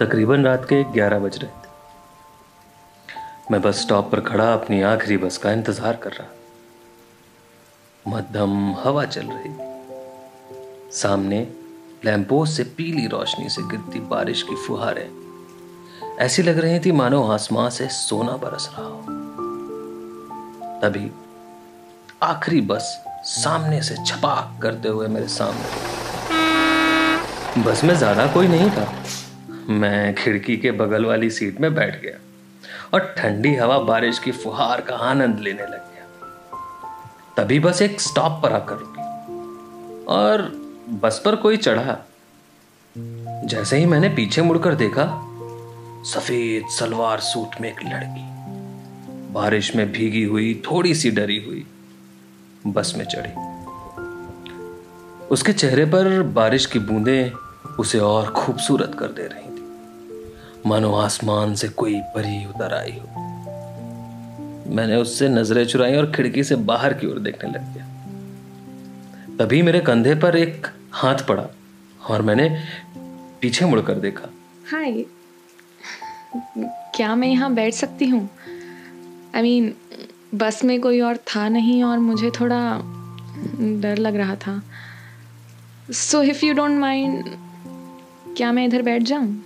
तकरीबन रात के ग्यारह बज रहे थे। मैं बस स्टॉप पर खड़ा अपनी आखिरी बस का इंतज़ार कर रहा। मध्यम हवा चल रही। सामने लैंपोस्ट से पीली रोशनी से गिरती बारिश की फुहारें। ऐसी लग रही थी मानो आसमां से सोना बरस रहा हो। तभी आखिरी बस सामने से छपाक करते हुए मेरे सामने। बस में ज़्यादा कोई नहीं था। मैं खिड़की के बगल वाली सीट में बैठ गया और ठंडी हवा बारिश की फुहार का आनंद लेने लग गया। तभी बस एक स्टॉप पर आकर रुकी और बस पर कोई चढ़ा। जैसे ही मैंने पीछे मुड़कर देखा, सफ़ेद सलवार सूट में एक लड़की। बारिश में भीगी हुई, थोड़ी सी डरी हुई, बस में चढ़ी। उसके चेहरे पर बारिश की बूंदें उसे और खूबसूरत कर दे रही मानो आसमान से कोई परी उतर आई हो। मैंने उससे नज़रें चुराई और खिड़की से बाहर की ओर देखने लग गया। तभी मेरे कंधे पर एक हाथ पड़ा और मैंने पीछे मुड़कर देखा। हाय क्या मैं यहाँ बैठ सकती हूँ? आई मीन बस में कोई और था नहीं और मुझे थोड़ा डर लग रहा था। So if you don't mind क्या मैं इधर बैठ जाऊँ?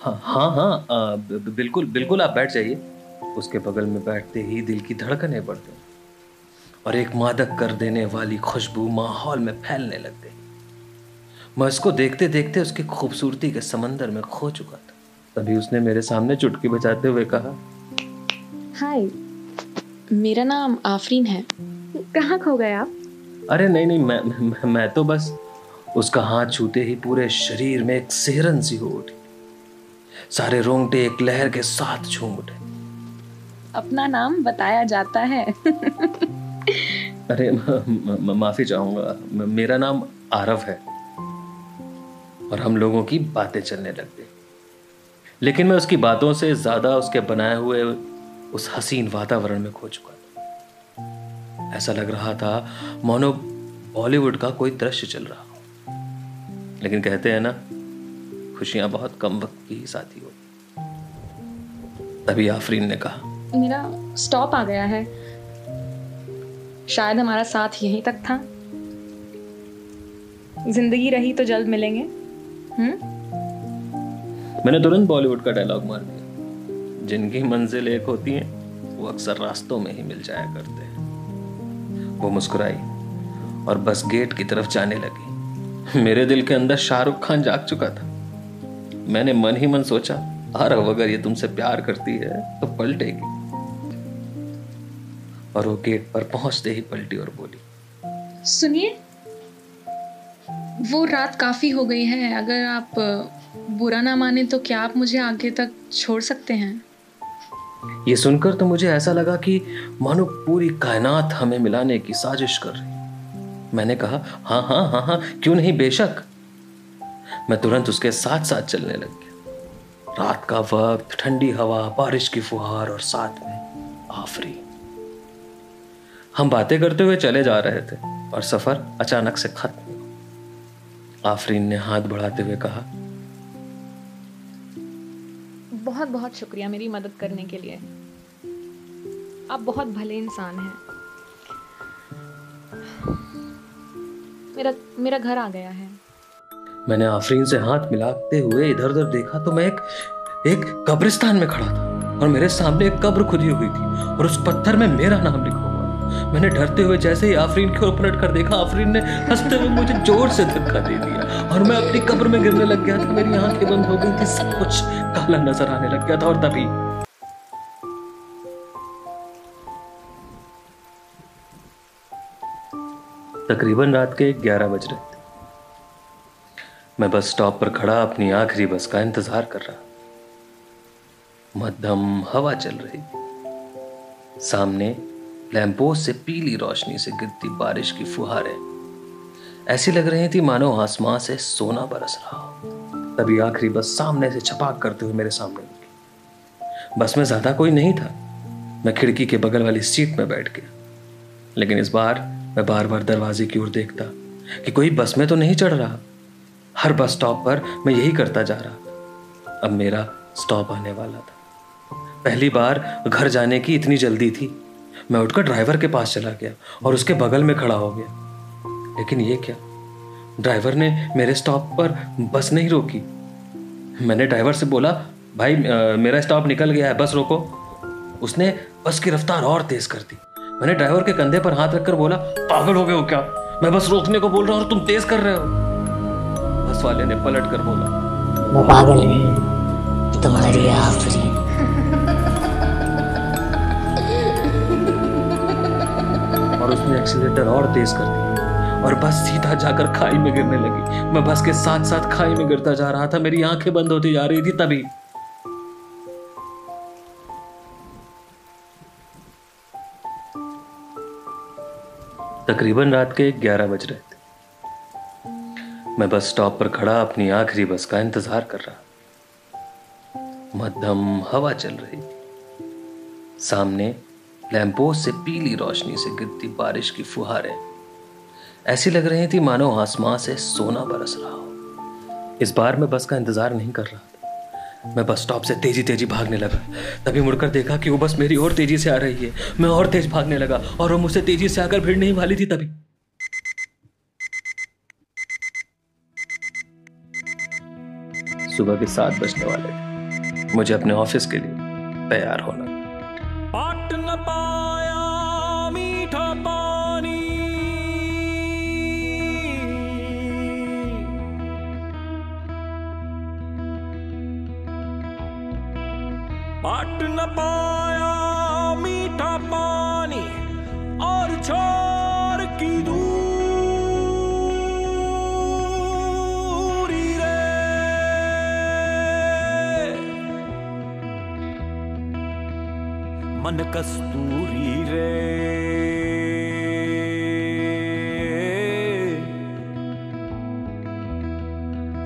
हाँ हाँ हाँ बिल्कुल बिल्कुल आप बैठ जाइए। उसके बगल में बैठते ही दिल की धड़कनें बढ़ते और एक मादक कर देने वाली खुशबू माहौल में फैलने लग गई। मैं उसको देखते देखते उसकी खूबसूरती के समंदर में खो चुका था। तभी उसने मेरे सामने चुटकी बजाते हुए कहा हाय मेरा नाम आफरीन है। कहाँ खो गए आप? अरे नहीं नहीं मैं मैं, मैं तो बस उसका हाथ छूते ही पूरे शरीर में एक सेहरन सी हो उठी। सारे रोंगटे एक लहर के साथ झूम उठे। अपना नाम बताया जाता है। अरे माफ़ी चाहूँगा। मेरा नाम आरव है। और हम लोगों की बातें चलने लग गई। लेकिन मैं उसकी बातों से ज़्यादा उसके बनाए हुए उस हसीन वातावरण में खो चुका था। ऐसा लग रहा था मोनो बॉलीवुड का कोई दृश्य चल रहा हो। लेकिन कहते हैं ना खुशियाँ बहुत कम वक्त की ही साथी होती तभी आफरीन ने कहा मेरा स्टॉप आ गया है। शायद हमारा साथ यहीं तक था। ज़िंदगी रही तो जल्द मिलेंगे। हम्म? मैंने तुरंत बॉलीवुड का डायलॉग मार दिया। जिनकी मंजिल एक होती है वो अक्सर रास्तों में ही मिल जाया करते हैं। वो मुस्कुराई और बस गेट की तरफ़ जाने लगी। मेरे दिल के अंदर शाहरुख खान जाग चुका था। मैंने मन ही मन सोचा आरव अगर ये तुमसे प्यार करती है तो पलटेगी। और वो गेट पर पहुँचते ही पलटी और बोली सुनिए वो रात काफ़ी हो गई है। अगर आप बुरा ना माने तो क्या आप मुझे आगे तक छोड़ सकते हैं? ये सुनकर तो मुझे ऐसा लगा कि मानो पूरी कायनात हमें मिलाने की साजिश कर रही मैंने कहा हाँ हाँ हाँ हाँ क्यों नहीं बेशक? मैं तुरंत उसके साथ साथ चलने लग गया। रात का वक्त, ठंडी हवा, बारिश की फुहार और साथ में आफरी। हम बातें करते हुए चले जा रहे थे और सफ़र अचानक से खत्म आफरीन ने हाथ बढ़ाते हुए कहा, बहुत बहुत शुक्रिया मेरी मदद करने के लिए। आप बहुत भले इंसान हैं। मेरा मेरा घर आ गया है। मैंने आफरीन से हाथ मिलाते हुए इधर उधर देखा तो मैं एक एक कब्रिस्तान में खड़ा था और मेरे सामने एक कब्र खुदी हुई थी और उस पत्थर में मेरा नाम लिखा हुआ मैंने डरते हुए जैसे ही आफरीन की ओर पलट कर देखा, आफरीन ने हँसते हुए मुझे ज़ोर से धक्का दे दिया और मैं अपनी कब्र में गिरने लग गया था। मेरी आँखें बंद हो गई थी, सब कुछ काला नज़र आने लग गया था और तभी तकरीबन रात के ग्यारह बज रहे थे। मैं बस स्टॉप पर खड़ा अपनी आखिरी बस का इंतज़ार कर रहा। मध्यम हवा चल रही। सामने लैंपोस्ट से पीली रोशनी से गिरती बारिश की फुहारें। ऐसी लग रही थी मानो आसमां से सोना बरस रहा हो। तभी आखिरी बस सामने से छपाक करते हुए मेरे सामने निकली। बस में ज़्यादा कोई नहीं था। मैं खिड़की के बगल वाली सीट में बैठ गया। लेकिन इस बार मैं बार बार दरवाजे की ओर देखता कि कोई बस में तो नहीं चढ़ रहा। हर बस स्टॉप पर मैं यही करता जा रहा। अब मेरा स्टॉप आने वाला था। पहली बार घर जाने की इतनी जल्दी थी। मैं उठकर ड्राइवर के पास चला गया और उसके बगल में खड़ा हो गया। लेकिन ये क्या? ड्राइवर ने मेरे स्टॉप पर बस नहीं रोकी। मैंने ड्राइवर से बोला, भाई मेरा स्टॉप निकल गया है, बस रोको। उसने बस की रफ्तार और तेज कर दी। मैंने ड्राइवर के कंधे पर हाथ रखकर बोला, पागल हो गए हो क्या? मैं बस रोकने को बोल रहा हूँ और तुम तेज कर रहे हो। बस वाले ने पलट कर बोला वो पागल है तुम्हारी आफरी और उसने एक्सीलेटर और तेज कर दिया और बस सीधा जाकर खाई में गिरने लगी। मैं बस के साथ साथ खाई में गिरता जा रहा था मेरी आँखें बंद होती जा रही थी तभी। तकरीबन रात के ग्यारह बज रहे थे। मैं बस स्टॉप पर खड़ा अपनी आखिरी बस का इंतज़ार कर रहा। मध्यम हवा चल रही। सामने लैंपोस्ट से पीली रोशनी से गिरती बारिश की फुहारें। ऐसी लग रही थी मानो आसमां से सोना बरस रहा हो। इस बार मैं बस का इंतज़ार नहीं कर रहा। मैं बस स्टॉप से तेज़ी तेज़ी भागने लगा। तभी मुड़कर देखा कि वो बस मेरी और तेज़ी से आ रही है। मैं और तेज भागने लगा और वो मुझसे तेज़ी से आकर भिड़ने ही वाली थी तभी। सुबह के सात बजने वाले थे। मुझे अपने ऑफ़िस के लिए तैयार होना पाट न पाया, मीठा पानी। पाट न पाया, मीठा पानी। और छोर मन कस्तूरी रे।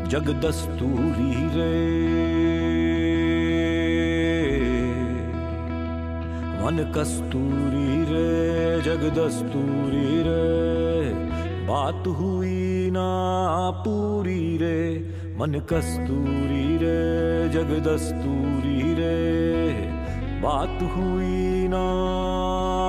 जग दस्तूरी रे। मन कस्तूरी रे, जग दस्तूरी रे। बात हुई ना पूरी रे। मन कस्तूरी रे, जग दस्तूरी रे। बात हुई ना।